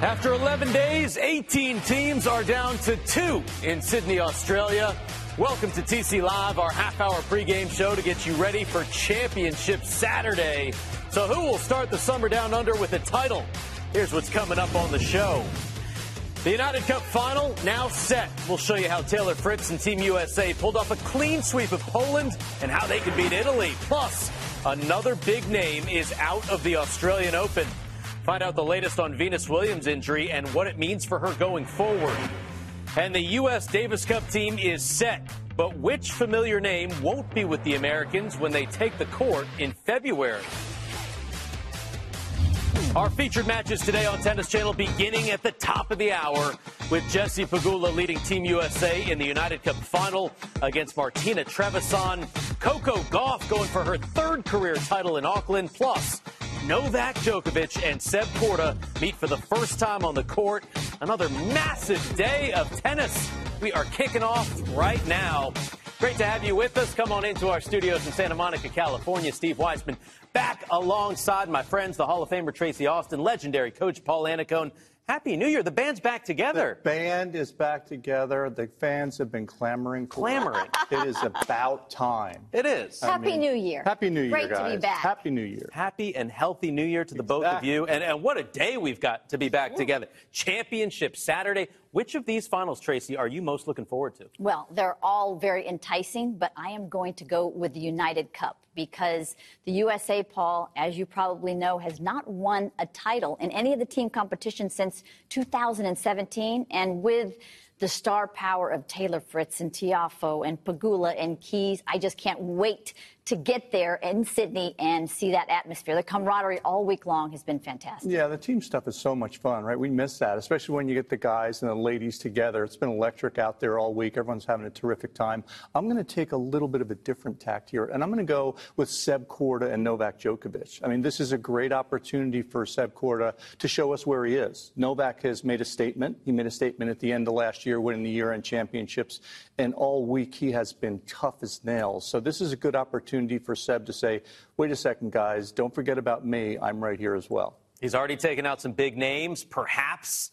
After 11 days, 18 teams are down to two in Sydney, Australia. Welcome to TC Live, our half hour pregame show to get you ready for Championship Saturday. So, who will start the summer down under with a title? Here's what's coming up on the show. The United Cup final now set. We'll show you how Taylor Fritz and Team USA pulled off a clean sweep of Poland and how they can beat Italy. Plus, another big name is out of the Australian Open. Find out the latest on Venus Williams' injury and what it means for her going forward. And the U.S. Davis Cup team is set. But which familiar name won't be with the Americans when they take the court in February? Our featured matches today on Tennis Channel beginning at the top of the hour with Jessie Pegula leading Team USA in the United Cup final against Martina Trevisan. Coco Gauff going for her third career title in Auckland. Plus, Novak Djokovic and Seb Korda meet for the first time on the court. Another massive day of tennis. We are kicking off right now. Great to have you with us. Come on into our studios in Santa Monica, California. Steve Weisman back alongside my friends, the Hall of Famer Tracy Austin, legendary coach Paul Annacone. Happy New Year. The band's back together. The band is back together. The fans have been clamoring. For Clamoring. It is about time. It is. Happy mean, New Year. Happy New Year, Great guys. to be back. Happy New Year. Happy and healthy New Year to the both of you. And, and what a day we've got to be back together. Championship Saturday. Which of these finals, Tracy, are you most looking forward to? Well, they're all very enticing, but I am going to go with the United Cup because the USA, Paul, as you probably know, has not won a title in any of the team competitions since 2017. And with the star power of Taylor Fritz and Tiafoe and Pegula and Keys, I just can't wait to get there in Sydney and see that atmosphere. The camaraderie all week long has been fantastic. Yeah, the team stuff is so much fun, right? We miss that, especially when you get the guys and the ladies together. It's been electric out there all week. Everyone's having a terrific time. I'm going to take a little bit of a different tact here, and I'm going to go with Seb Korda and Novak Djokovic. I mean, this is a great opportunity for Seb Korda to show us where he is. Novak has made a statement. He made a statement at the end of last year, winning the year-end championships, and all week he has been tough as nails. So this is a good opportunity for Seb to say, wait a second, guys, don't forget about me. I'm right here as well. He's already taken out some big names. Perhaps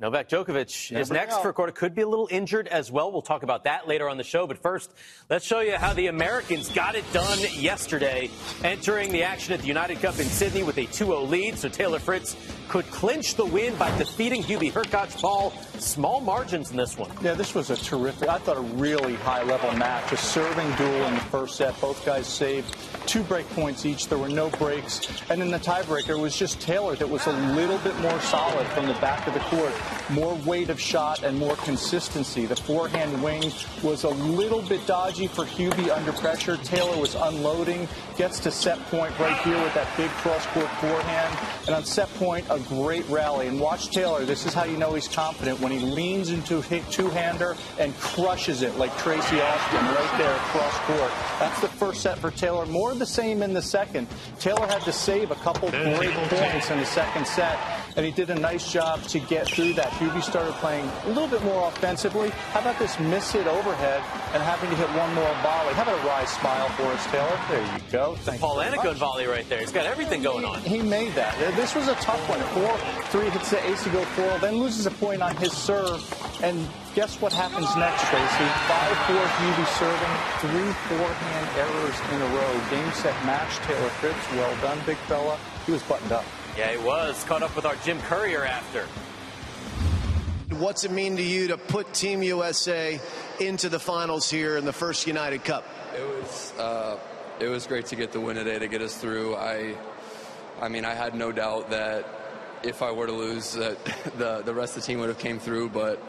Novak Djokovic is next know. for Korda. Could be a little injured as well. We'll talk about that later on the show. But first, let's show you how the Americans got it done yesterday, entering the action at the United Cup in Sydney with a 2-0 lead. So Taylor Fritz could clinch the win by defeating Hubie Hurkacz. Paul, small margins in this one. Yeah, this was a terrific, I thought a really high level match. A serving duel in the first set. Both guys saved two break points each. There were no breaks. And in the tiebreaker, it was just Taylor that was a little bit more solid from the back of the court. More weight of shot and more consistency. The forehand wing was a little bit dodgy for Hubie under pressure. Taylor was unloading, gets to set point right here with that big cross court forehand. And on set point, a great rally. And watch Taylor. This is how you know he's confident when he leans into a hit two-hander and crushes it like Tracy Austin right there cross court. That's the first set for Taylor. More of the same in the second. Taylor had to save a couple great points in the second set, and he did a nice job to get through that. Hubie started playing a little bit more offensively. How about this miss hit overhead and having to hit one more volley? How about a wry smile for us, Taylor? There you go. Thank Paul Annacone volley right there. He's got everything going on. He made that. This was a tough one. Four, three hits the ace to go four, then loses a point on his serve. And guess what happens next, Tracy? Five, four, Hubie serving, three forehand errors in a row. Game, set, match. Taylor Fritz, well done, big fella. He was buttoned up. Yeah, he was. Caught up with our Jim Courier after. What's it mean to you to put Team USA into the finals here in the first United Cup? It was uh, it was great to get the win today to get us through. I I mean I had no doubt that if I were to lose that the the rest of the team would have came through, but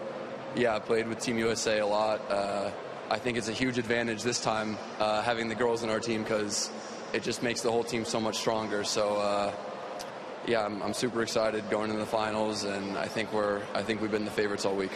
yeah, I played with Team USA a lot. Uh, I think it's a huge advantage this time uh, having the girls in our team because it just makes the whole team so much stronger. So uh, yeah, I'm, I'm super excited going into the finals, and I think we're I think we've been the favorites all week.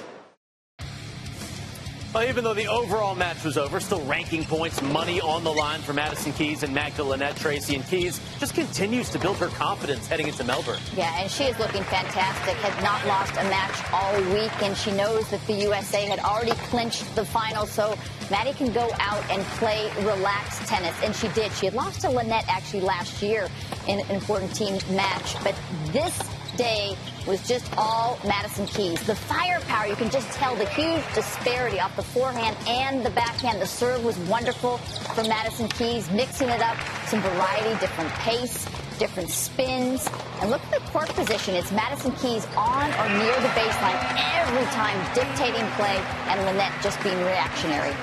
Well, even though the overall match was over, still ranking points, money on the line for Madison Keys and Magda Linette Tracy. And Keys just continues to build her confidence heading into Melbourne. Yeah, and she is looking fantastic. Has not lost a match all week, and she knows that the USA had already clinched the final, so Maddie can go out and play relaxed tennis. And she did. She had lost to Linette actually last year in an important team match, but this day was just all Madison Keys. The firepower, you can just tell the huge disparity off the forehand and the backhand. The serve was wonderful for Madison Keys, mixing it up, some variety, different pace, different spins. And look at the court position. It's Madison Keys on or near the baseline every time dictating play, and Linette just being reactionary.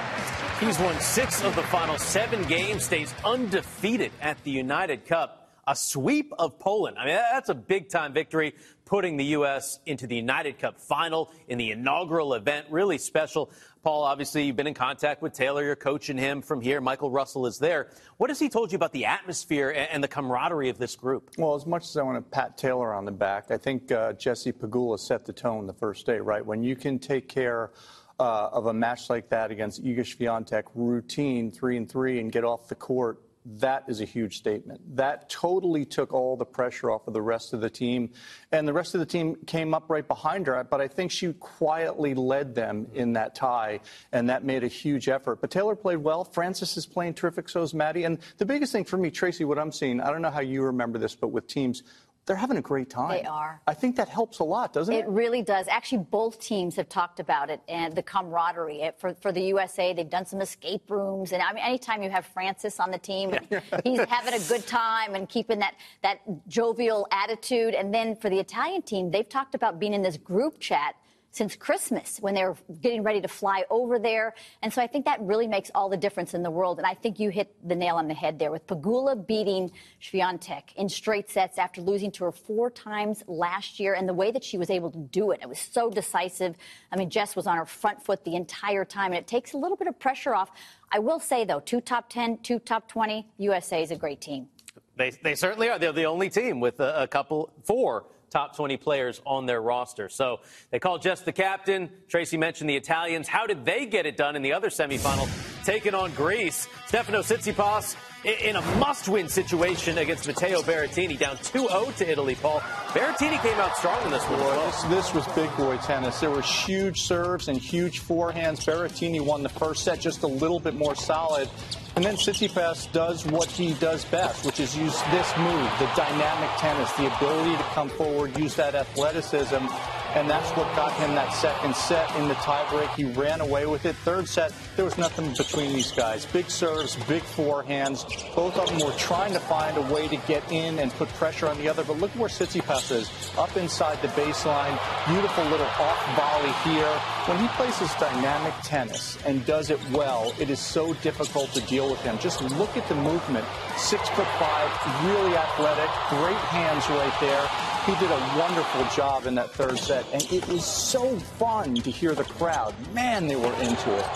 He's won six of the final seven games, stays undefeated at the United Cup a sweep of Poland. I mean, that's a big time victory, putting the U.S. into the United Cup final in the inaugural event. Really special. Paul, obviously, you've been in contact with Taylor. You're coaching him from here. Michael Russell is there. What has he told you about the atmosphere and the camaraderie of this group? Well, as much as I want to pat Taylor on the back, I think uh, Jessie Pegula set the tone the first day, right? When you can take care uh, of a match like that against Iga Swiatek, routine three and three, and get off the court that is a huge statement. That totally took all the pressure off of the rest of the team. And the rest of the team came up right behind her. But I think she quietly led them in that tie, and that made a huge effort. But Taylor played well. Francis is playing terrific, so is Maddie. And the biggest thing for me, Tracy, what I'm seeing, I don't know how you remember this, but with teams, they're having a great time. They are. I think that helps a lot, doesn't it? It really does. Actually, both teams have talked about it and the camaraderie. For, for the USA, they've done some escape rooms. And I mean, anytime you have Francis on the team, he's having a good time and keeping that, that jovial attitude. And then for the Italian team, they've talked about being in this group chat since Christmas when they were getting ready to fly over there. And so I think that really makes all the difference in the world. And I think you hit the nail on the head there with Pegula beating Swiatek in straight sets after losing to her four times last year. And the way that she was able to do it, it was so decisive. I mean, Jess was on her front foot the entire time, and it takes a little bit of pressure off. I will say, though, two top 10, two top 20, USA is a great team. They, they certainly are. They're the only team with a, a couple, four top 20 players on their roster. So they call Jess the captain. Tracy mentioned the Italians. How did they get it done in the other semifinal? Taking on Greece. Stefano Tsitsipas in a must-win situation against Matteo Berrettini, down 2-0 to Italy, Paul. Berrettini came out strong in this one. Well. This, this, was big boy tennis. There were huge serves and huge forehands. Berrettini won the first set just a little bit more solid. And then Tsitsipas does what he does best, which is use this move, the dynamic tennis, the ability to come forward, use that athleticism and that's what got him that second set in the tiebreak. He ran away with it. Third set, there was nothing between these guys. Big serves, big forehands. Both of them were trying to find a way to get in and put pressure on the other. But look where Tsitsipas is, up inside the baseline. Beautiful little off volley here. When he plays his dynamic tennis and does it well, it is so difficult to deal with him. Just look at the movement. Six foot five, really athletic, great hands right there. He did a wonderful job in that third set, and it was so fun to hear the crowd. Man, they were into it.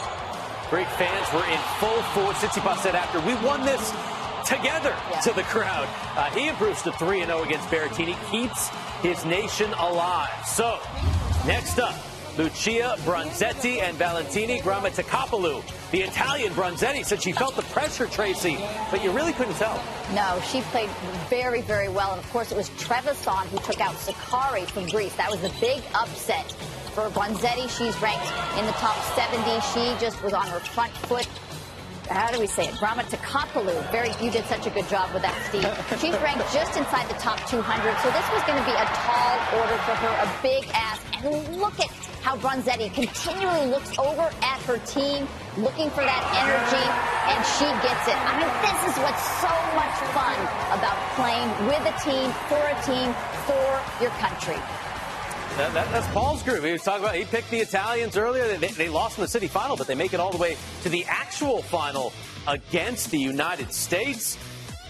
Great fans were in full force. Tsitsipas said after we won this together yeah. to the crowd. Uh, he improves to 3 0 against Berrettini, keeps his nation alive. So, next up, Lucia Bronzetti and Valentini Grammatikopoulou. The Italian Bronzetti said she felt the pressure, Tracy, but you really couldn't tell. No, she played very, very well. And of course, it was Trevisan who took out Sakkari from Greece. That was a big upset for Bronzetti. She's ranked in the top 70. She just was on her front foot how do we say it? Grammatikopoulou. Very, you did such a good job with that, Steve. She's ranked just inside the top 200, so this was going to be a tall order for her, a big ask. And look at how Bronzetti continually looks over at her team, looking for that energy, and she gets it. I mean, this is what's so much fun about playing with a team, for a team, for your country. That, that, that's Paul's group. He was talking about he picked the Italians earlier. They, they lost in the city final, but they make it all the way to the actual final against the United States.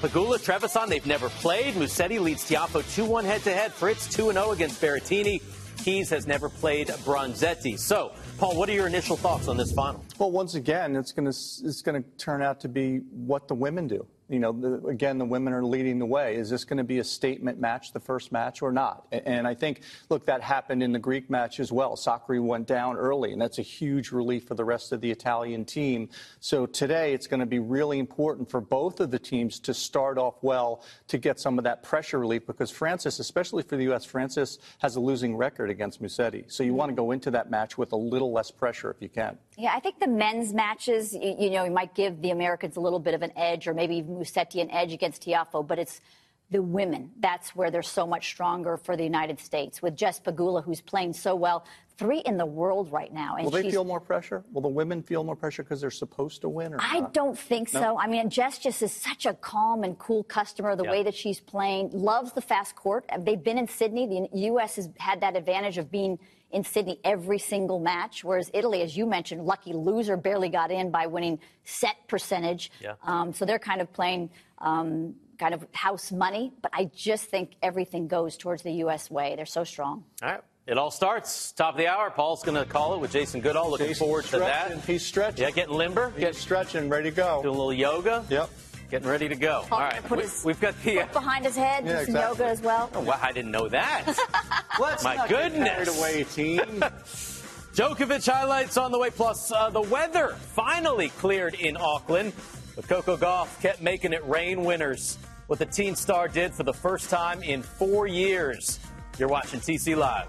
Pegula, Trevisan, they've never played. Musetti leads Tiafoe 2-1 head-to-head. Fritz 2-0 against Berrettini. Keys has never played Bronzetti. So Paul, what are your initial thoughts on this final? Well, once again, it's going to it's going to turn out to be what the women do you know, the, again, the women are leading the way. Is this going to be a statement match, the first match, or not? And I think, look, that happened in the Greek match as well. Sakkari went down early, and that's a huge relief for the rest of the Italian team. So today, it's going to be really important for both of the teams to start off well to get some of that pressure relief because Francis, especially for the U.S., Francis has a losing record against Musetti. So you want to go into that match with a little less pressure if you can. Yeah, I think the men's matches, you, you know, you might give the Americans a little bit of an edge or maybe Musetti an edge against Tiafoe, but it's the women. That's where they're so much stronger for the United States. With Jess Pegula, who's playing so well, three in the world right now. And Will they feel more pressure? Will the women feel more pressure because they're supposed to win? Or I not? don't think no? so. I mean, Jess just is such a calm and cool customer. The yeah. way that she's playing, loves the fast court. They've been in Sydney. The U.S. has had that advantage of being in Sydney every single match, whereas Italy, as you mentioned, lucky loser, barely got in by winning set percentage. Yeah. Um, so they're kind of playing um, kind of house money. But I just think everything goes towards the U.S. way. They're so strong. All right. It all starts top of the hour. Paul's going to call it with Jason Goodall. Looking Jason forward to that. He's stretching. Yeah, getting limber. He's getting stretching, ready to go. Doing a little yoga. Yep. Getting ready to go. Paul All right, put his we, have got the uh, behind his head, yeah, some exactly. yoga as well. Oh, well, I didn't know that. Let's My not goodness. Get away, team. Djokovic highlights on the way. Plus, uh, the weather finally cleared in Auckland. But Coco Gauff kept making it rain winners. What the teen star did for the first time in four years. You're watching TC Live.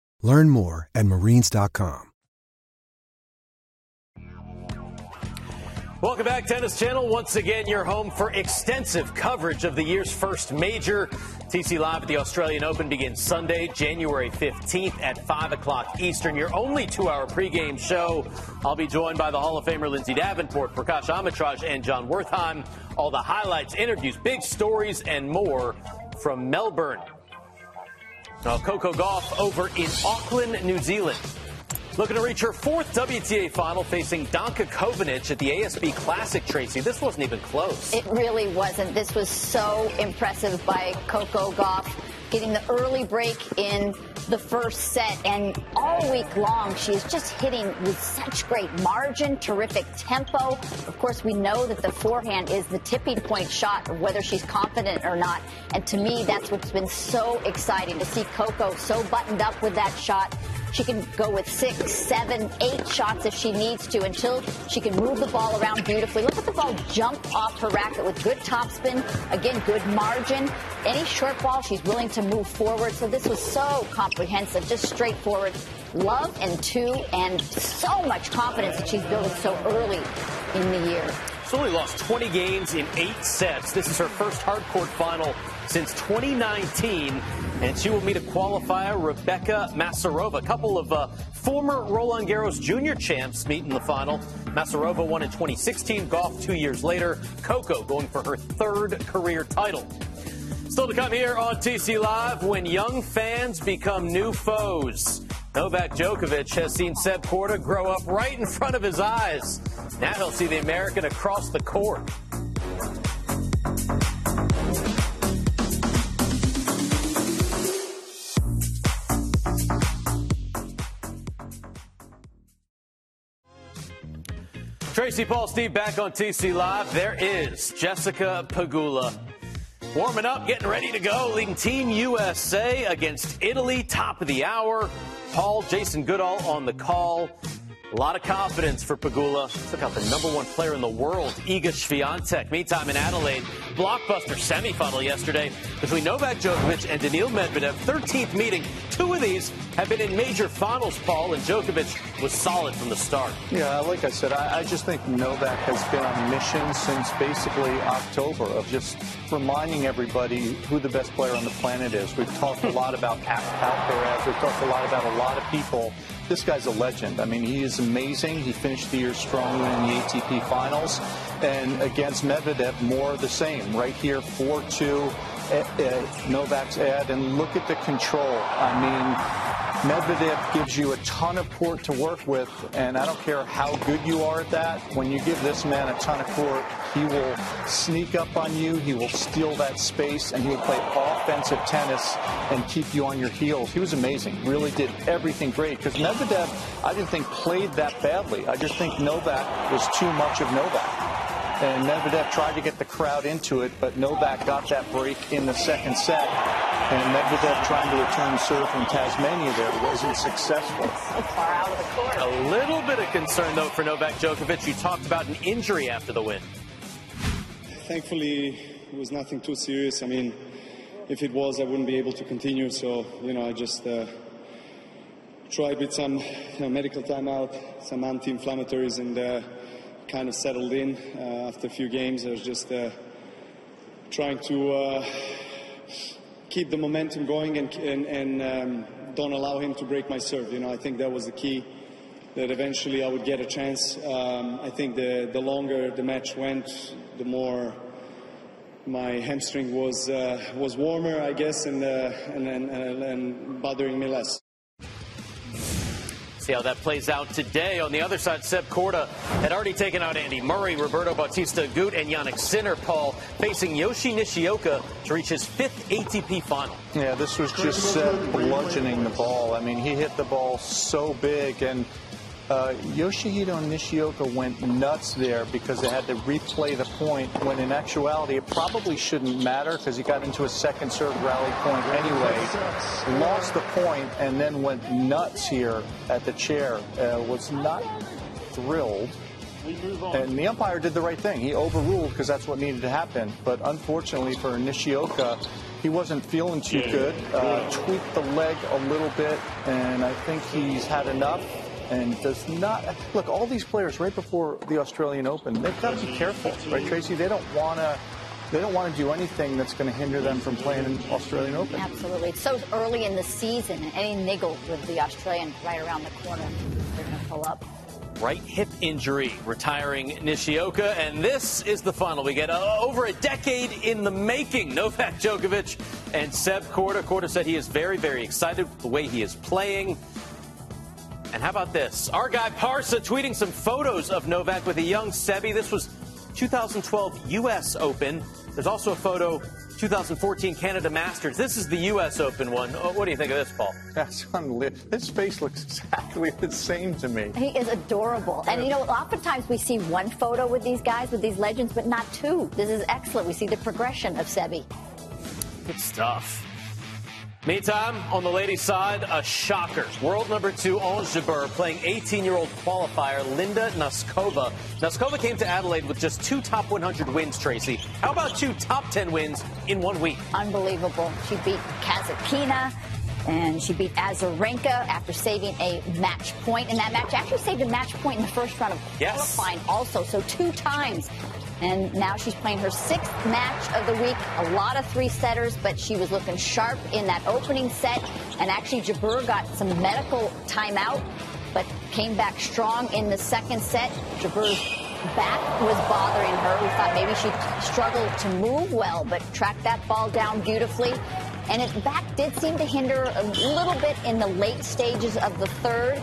Learn more at marines.com. Welcome back, Tennis Channel. Once again, your home for extensive coverage of the year's first major. TC Live at the Australian Open begins Sunday, January 15th at 5 o'clock Eastern. Your only two hour pregame show. I'll be joined by the Hall of Famer Lindsay Davenport, Prakash Amritraj, and Jon Wertheim. All the highlights, interviews, big stories, and more from Melbourne. Coco Gauff over in Auckland, New Zealand. Looking to reach her fourth WTA final facing Danka Kovinic at the ASB Classic, Tracy. This wasn't even close. It really wasn't. This was so impressive by Coco Gauff getting the early break in the first set. And all week long, she is just hitting with such great margin, terrific tempo. Of course, we know that the forehand is the tipping point shot of whether she's confident or not. And to me, that's what's been so exciting to see Coco so buttoned up with that shot. She can go with six, seven, eight shots if she needs to until she can move the ball around beautifully. Look at the ball jump off her racket with good topspin. Again, good margin. Any short ball, she's willing to move forward. So this was so comprehensive, just straightforward. Love and two, and so much confidence that she's building so early in the year. She's only lost 20 games in eight sets. This is her first hard court final since 2019, and she will meet a qualifier, Rebecca Masarova. A couple of uh, former Roland Garros Junior champs meet in the final. Masarova won in 2016, Gauff two years later. Coco going for her third career title. Still to come here on TC Live when young fans become new foes. Novak Djokovic has seen Seb Korda grow up right in front of his eyes. Now he'll see the American across the court. Tracy Paul Steve back on TC Live. There is Jessica Pegula. Warming up, getting ready to go, leading Team USA against Italy, top of the hour. Paul, Jason Goodall on the call. A lot of confidence for Pegula. Took out the number one player in the world, Iga Swiatek. Meantime, in Adelaide, blockbuster semifinal yesterday between Novak Djokovic and Daniil Medvedev. 13th meeting. Two of these have been in major finals, Paul, and Djokovic was solid from the start. Yeah, like I said, I, I just think Novak has been on a mission since basically October of just reminding everybody who the best player on the planet is. We've talked a lot about Alcaraz. We've talked a lot about a lot of people this guy's a legend. I mean, he is amazing. He finished the year strong in the ATP finals. And against Medvedev, more of the same. Right here, 4 2, eh, eh, Novak's ad. And look at the control. I mean, Medvedev gives you a ton of court to work with, and I don't care how good you are at that. When you give this man a ton of court, he will sneak up on you, he will steal that space, and he will play offensive tennis and keep you on your heels. He was amazing. Really did everything great because Medvedev, I didn't think played that badly. I just think Novak was too much of Novak. And Medvedev tried to get the crowd into it, but Novak got that break in the second set. And Medvedev trying to return serve from Tasmania there wasn't successful. So far out of the court. A little bit of concern, though, for Novak Djokovic. You talked about an injury after the win. Thankfully, it was nothing too serious. I mean, if it was, I wouldn't be able to continue. So, you know, I just uh, tried with some you know, medical timeout, some anti-inflammatories, and uh, kind of settled in uh, after a few games. I was just uh, trying to uh, keep the momentum going and, and, and um, don't allow him to break my serve. You know, I think that was the key. That eventually I would get a chance. Um, I think the the longer the match went, the more my hamstring was uh, was warmer, I guess, and, uh, and, and, and bothering me less. See how that plays out today. On the other side, Seb Korda had already taken out Andy Murray, Roberto Bautista Agut, and Jannik Sinner, Paul, facing Yoshi Nishioka to reach his fifth ATP final. Yeah, this was just Seb bludgeoning the ball. I mean, he hit the ball so big, and uh, Yoshihito Nishioka went nuts there because they had to replay the point when in actuality it probably shouldn't matter because he got into a second serve rally point anyway. Lost the point and then went nuts here at the chair. Uh, was not thrilled. And the umpire did the right thing. He overruled because that's what needed to happen. But unfortunately for Nishioka, he wasn't feeling too good. Uh, tweaked the leg a little bit, and I think he's had enough and does not look all these players right before the Australian Open. They've got to be careful, right, Tracy? They don't want to. They don't want to do anything that's going to hinder them from playing in Australian Open. Absolutely. It's so early in the season. Any niggle with the Australian right around the corner, they're going to pull up right hip injury, retiring Nishioka. And this is the final. We get uh, over a decade in the making. Novak Djokovic and Seb Korda. Korda said he is very, very excited with the way he is playing. And how about this? Our guy Parsa tweeting some photos of Novak with a young Sebi. This was 2012 U.S. Open. There's also a photo 2014 Canada Masters. This is the U.S. Open one. What do you think of this, Paul? That's unbelievable. His face looks exactly the same to me. He is adorable. And, you know, oftentimes we see one photo with these guys, with these legends, but not two. This is excellent. We see the progression of Sebi. Good stuff. Meantime, on the ladies' side, a shocker. World number two, Ons Jabeur, playing 18-year-old qualifier Linda Noskova. Noskova came to Adelaide with just two top 100 wins, Tracy. How about two top 10 wins in one week? Unbelievable. She beat Kasatkina. And she beat Azarenka after saving a match point in that match. Actually saved a match point in the first round of qualifying also. So two times and now she's playing her sixth match of the week. A lot of three setters, but she was looking sharp in that opening set. And actually, Jabeur got some medical timeout, but came back strong in the second set. Jabeur's back was bothering her. We thought maybe she struggled to move well, but tracked that ball down beautifully. And its back did seem to hinder a little bit in the late stages of the third.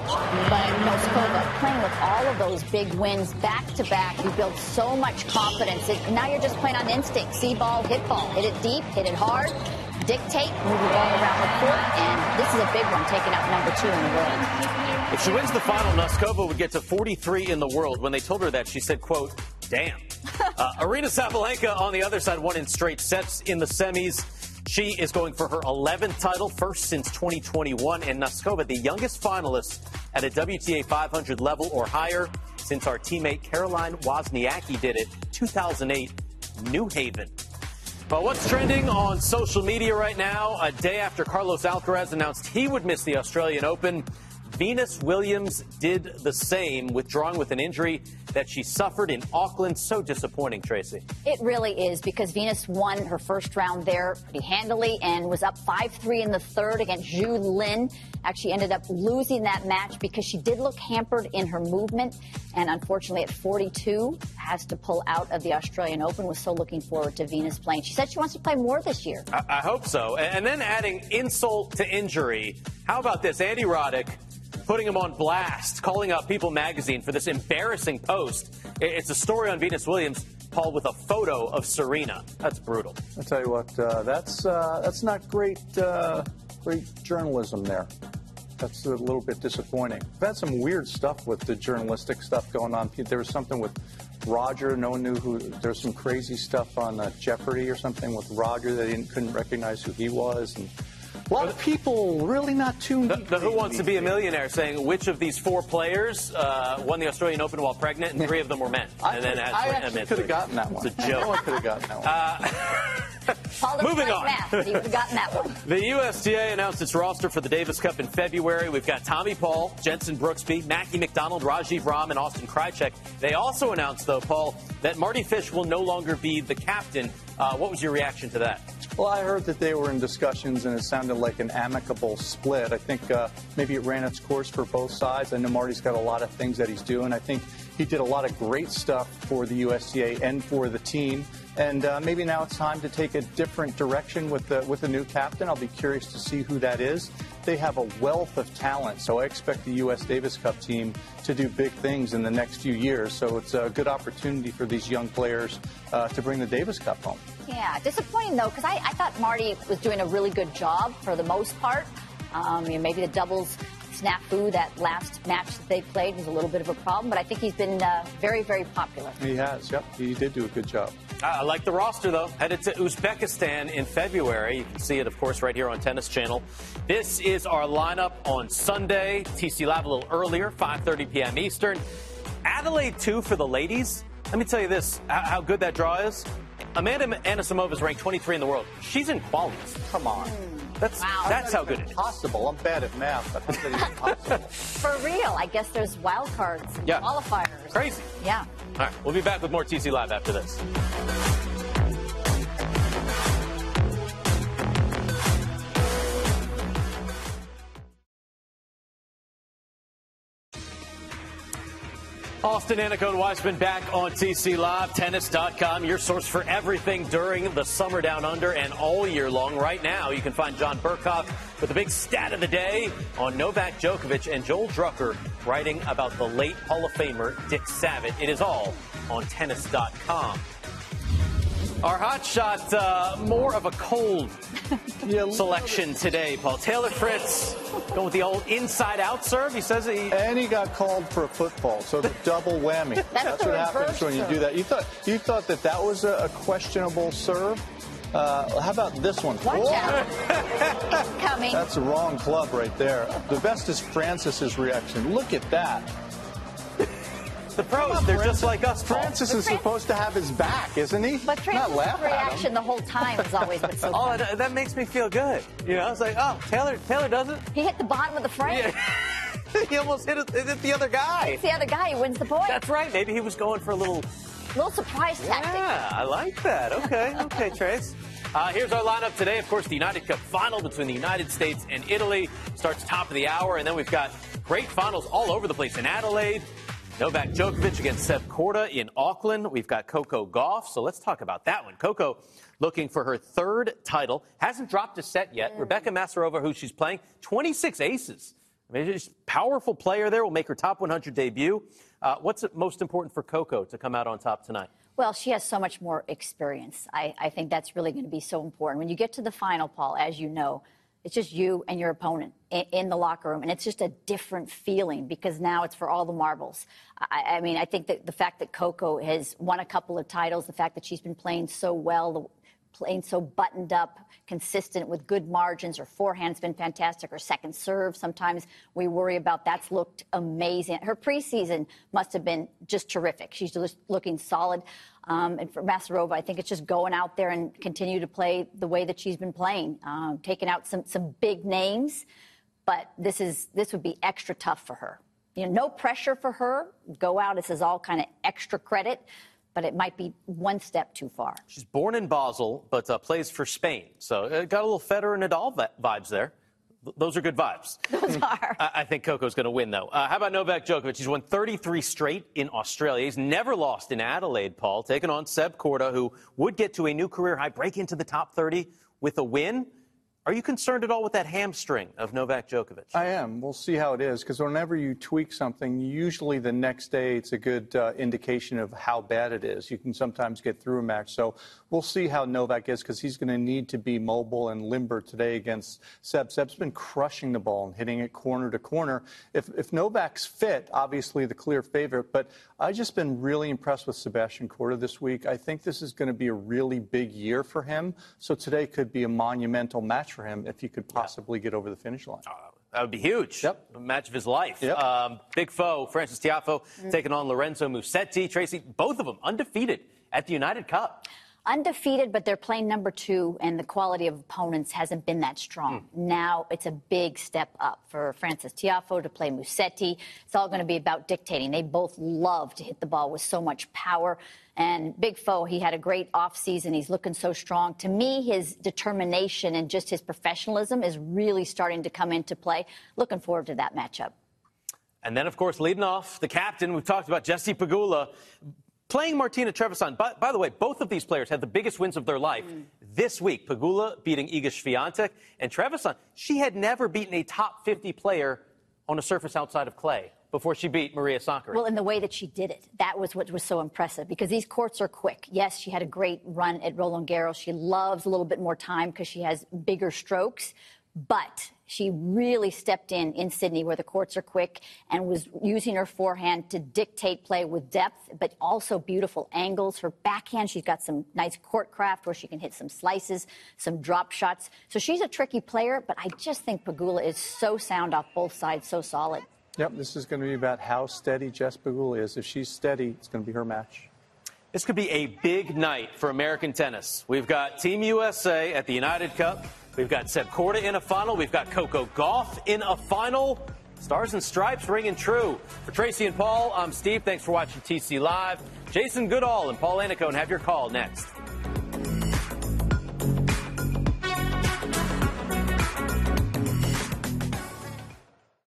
But Noskova playing with all of those big wins back to back, you build so much confidence. It, now you're just playing on instinct. See ball, hit ball, hit it deep, hit it hard, dictate, move the ball around the court. And this is a big one, taking out number two in the world. If she wins the final, Noskova would get to 43 in the world. When they told her that, she said, quote, damn. uh, Aryna Sabalenka on the other side won in straight sets in the semis. She is going for her 11th title, first since 2021, and Noskova, the youngest finalist at a WTA 500 level or higher since our teammate Caroline Wozniacki did it 2008 New Haven. But what's trending on social media right now? A day after Carlos Alcaraz announced he would miss the Australian Open, Venus Williams did the same, withdrawing with an injury that she suffered in Auckland. So disappointing, Tracy. It really is because Venus won her first round there pretty handily and was up 5 3 in the third against Zhu Lin. Actually, ended up losing that match because she did look hampered in her movement. And unfortunately, at 42, has to pull out of the Australian Open. Was so looking forward to Venus playing. She said she wants to play more this year. I, I hope so. And then adding insult to injury. How about this? Andy Roddick putting him on blast, calling out People magazine for this embarrassing post. It's a story on Venus Williams, Paul, with a photo of Serena. That's brutal. I'll tell you what, uh, that's uh, that's not great uh, great journalism there. That's a little bit disappointing. We've had some weird stuff with the journalistic stuff going on. There was something with Roger. No one knew who. There's some crazy stuff on uh, Jeopardy or something with Roger. That didn't, couldn't recognize who he was. And a lot of people really not tuned. The, the Who Wants to Be a Millionaire saying which of these four players uh, won the Australian Open while pregnant, and three of them were men. I, and then I actually could have gotten that one. It's a joke. I could have gotten that one. Uh, moving on. Math, you would have gotten that one. The USTA announced its roster for the Davis Cup in February. We've got Tommy Paul, Jensen Brooksby, Mackie McDonald, Rajiv Ram, and Austin Krajicek. They also announced, though, Paul, that Mardy Fish will no longer be the captain. Uh, what was your reaction to that? Well, I heard that they were in discussions, and it sounded like an amicable split. I think uh, maybe it ran its course for both sides. I know Mardy's got a lot of things that he's doing. I think he did a lot of great stuff for the USTA and for the team. And uh, maybe now it's time to take a different direction with the with the new captain. I'll be curious to see who that is. They have a wealth of talent, so I expect the U.S. Davis Cup team to do big things in the next few years. So it's a good opportunity for these young players uh, to bring the Davis Cup home. Yeah, disappointing though, because I, I, thought Mardy was doing a really good job for the most part. Um, you know, maybe the doubles snafu that last match that they played was a little bit of a problem, but I think he's been uh, very, very popular. He has, yep. He did do a good job. I like the roster, though. Headed to Uzbekistan in February. You can see it, of course, right here on Tennis Channel. This is our lineup on Sunday. TC Live a little earlier, 5.30 p.m. Eastern. Adelaide 2 for the ladies. Let me tell you this, how good that draw is. Amanda Anisimova is ranked 23 in the world. She's in qualies. Come on. That's wow. that's how good it is. Possible. I'm bad at math. I think that is possible. For real. I guess there's wild cards and yeah. qualifiers. Crazy. Yeah. All right. We'll be back with more TC Live after this. Austin Annacone Weisman back on TC Live, tennis.com, your source for everything during the summer down under and all year long. Right now, you can find John Berkok with the big stat of the day on Novak Djokovic and Joel Drucker writing about the late Hall of Famer Dick Savitt. It is all on tennis.com. Our hot shot, uh, more of a cold selection today, Paul. Taylor Fritz going with the old inside out serve. He says he. And he got called for a foot fault, so the double whammy. That's, That's what happens when you do that. You thought, you thought that that was a, a questionable serve? Uh, how about this one? Watch out. Coming. That's the wrong club right there. The best is Francis's reaction. Look at that the pros. They're just like us. Francis is supposed to have his back, isn't he? But Francis' reaction the whole time has always been so. oh, that, that, makes me feel good. You know, it's like, oh, Taylor, Taylor does it. He hit the bottom of the frame. Yeah. he almost hit, it, hit the other guy. It's the other guy who wins the point. That's right. Maybe he was going for a little. Little surprise tactic. Yeah, I like that. Okay, okay, Trace. Uh, here's our lineup today. Of course, the United Cup final between the United States and Italy starts top of the hour, and then we've got great finals all over the place in Adelaide, Novak Djokovic against Seb Korda in Auckland. We've got Coco Gauff, so let's talk about that one. Coco looking for her third title. Hasn't dropped a set yet. Mm. Rebecca Masarova, who she's playing, 26 aces. I mean, she's a powerful player there. Will make her top 100 debut. Uh, what's most important for Coco to come out on top tonight? Well, she has so much more experience. I, I think that's really going to be so important. When you get to the final, Paul, as you know, it's just you and your opponent in, the locker room, and it's just a different feeling because now it's for all the marbles. I, I, mean, I think that the fact that Coco has won a couple of titles, the fact that she's been playing so well, the playing so buttoned up, consistent with good margins. Her forehand's been fantastic. Her second serve, sometimes we worry about. That's looked amazing. Her preseason must have been just terrific. She's just looking solid. Um, and for Masarova, I think it's just going out there and continue to play the way that she's been playing, um, taking out some some big names. But this is this would be extra tough for her. You know, no pressure for her. Go out. This is all kind of extra credit but it might be one step too far. She's born in Basel, but uh, plays for Spain. So it got a little Federer Nadal vibes there. Those are good vibes. Those are. I, I think Coco's going to win, though. Uh, how about Novak Djokovic? He's won 33 straight in Australia. He's never lost in Adelaide, Paul, taking on Seb Korda, who would get to a new career high, break into the top 30 with a win. Are you concerned at all with that hamstring of Novak Djokovic? I am. We'll see how it is because whenever you tweak something, usually the next day it's a good uh, indication of how bad it is. You can sometimes get through a match. So we'll see how Novak is because he's going to need to be mobile and limber today against Seb. Seb's been crushing the ball and hitting it corner to corner. If, if Novak's fit, obviously the clear favorite, but I've just been really impressed with Sebastian Korda this week. I think this is going to be a really big year for him. So today could be a monumental match for him if he could possibly yeah. get over the finish line. Uh, that would be huge. Yep. A match of his life. Yep. Um, big foe, Francis Tiafoe, mm-hmm. taking on Lorenzo Musetti. Tracy, both of them undefeated at the United Cup undefeated, but they're playing number two, and the quality of opponents hasn't been that strong. Mm. Now it's a big step up for Francis Tiafoe to play Musetti. It's all going to be about dictating. They both love to hit the ball with so much power. And Big Foe, he had a great offseason. He's looking so strong. To me, his determination and just his professionalism is really starting to come into play. Looking forward to that matchup. And then, of course, leading off, the captain, we've talked about Jesse Pegula Playing Martina Trevisan, by, by, the way, both of these players had the biggest wins of their life mm. this week. Pegula beating Iga Swiatek, and Trevisan, she had never beaten a top 50 player on a surface outside of clay before she beat Maria Sakkari. Well, in the way that she did it, that was what was so impressive because these courts are quick. Yes, she had a great run at Roland Garros. She loves a little bit more time because she has bigger strokes, but she really stepped in in Sydney where the courts are quick and was using her forehand to dictate play with depth, but also beautiful angles. Her backhand, she's got some nice court craft where she can hit some slices, some drop shots. So she's a tricky player, but I just think Pegula is so sound off both sides, so solid. Yep, this is going to be about how steady Jess Pegula is. If she's steady, it's going to be her match. This could be a big night for American tennis. We've got Team USA at the United Cup. We've got Seb Korda in a final. We've got Coco Gauff in a final. Stars and stripes ringing true. For Tracy and Paul, I'm Steve. Thanks for watching TC Live. Jason Goodall and Paul Annacone have your call next.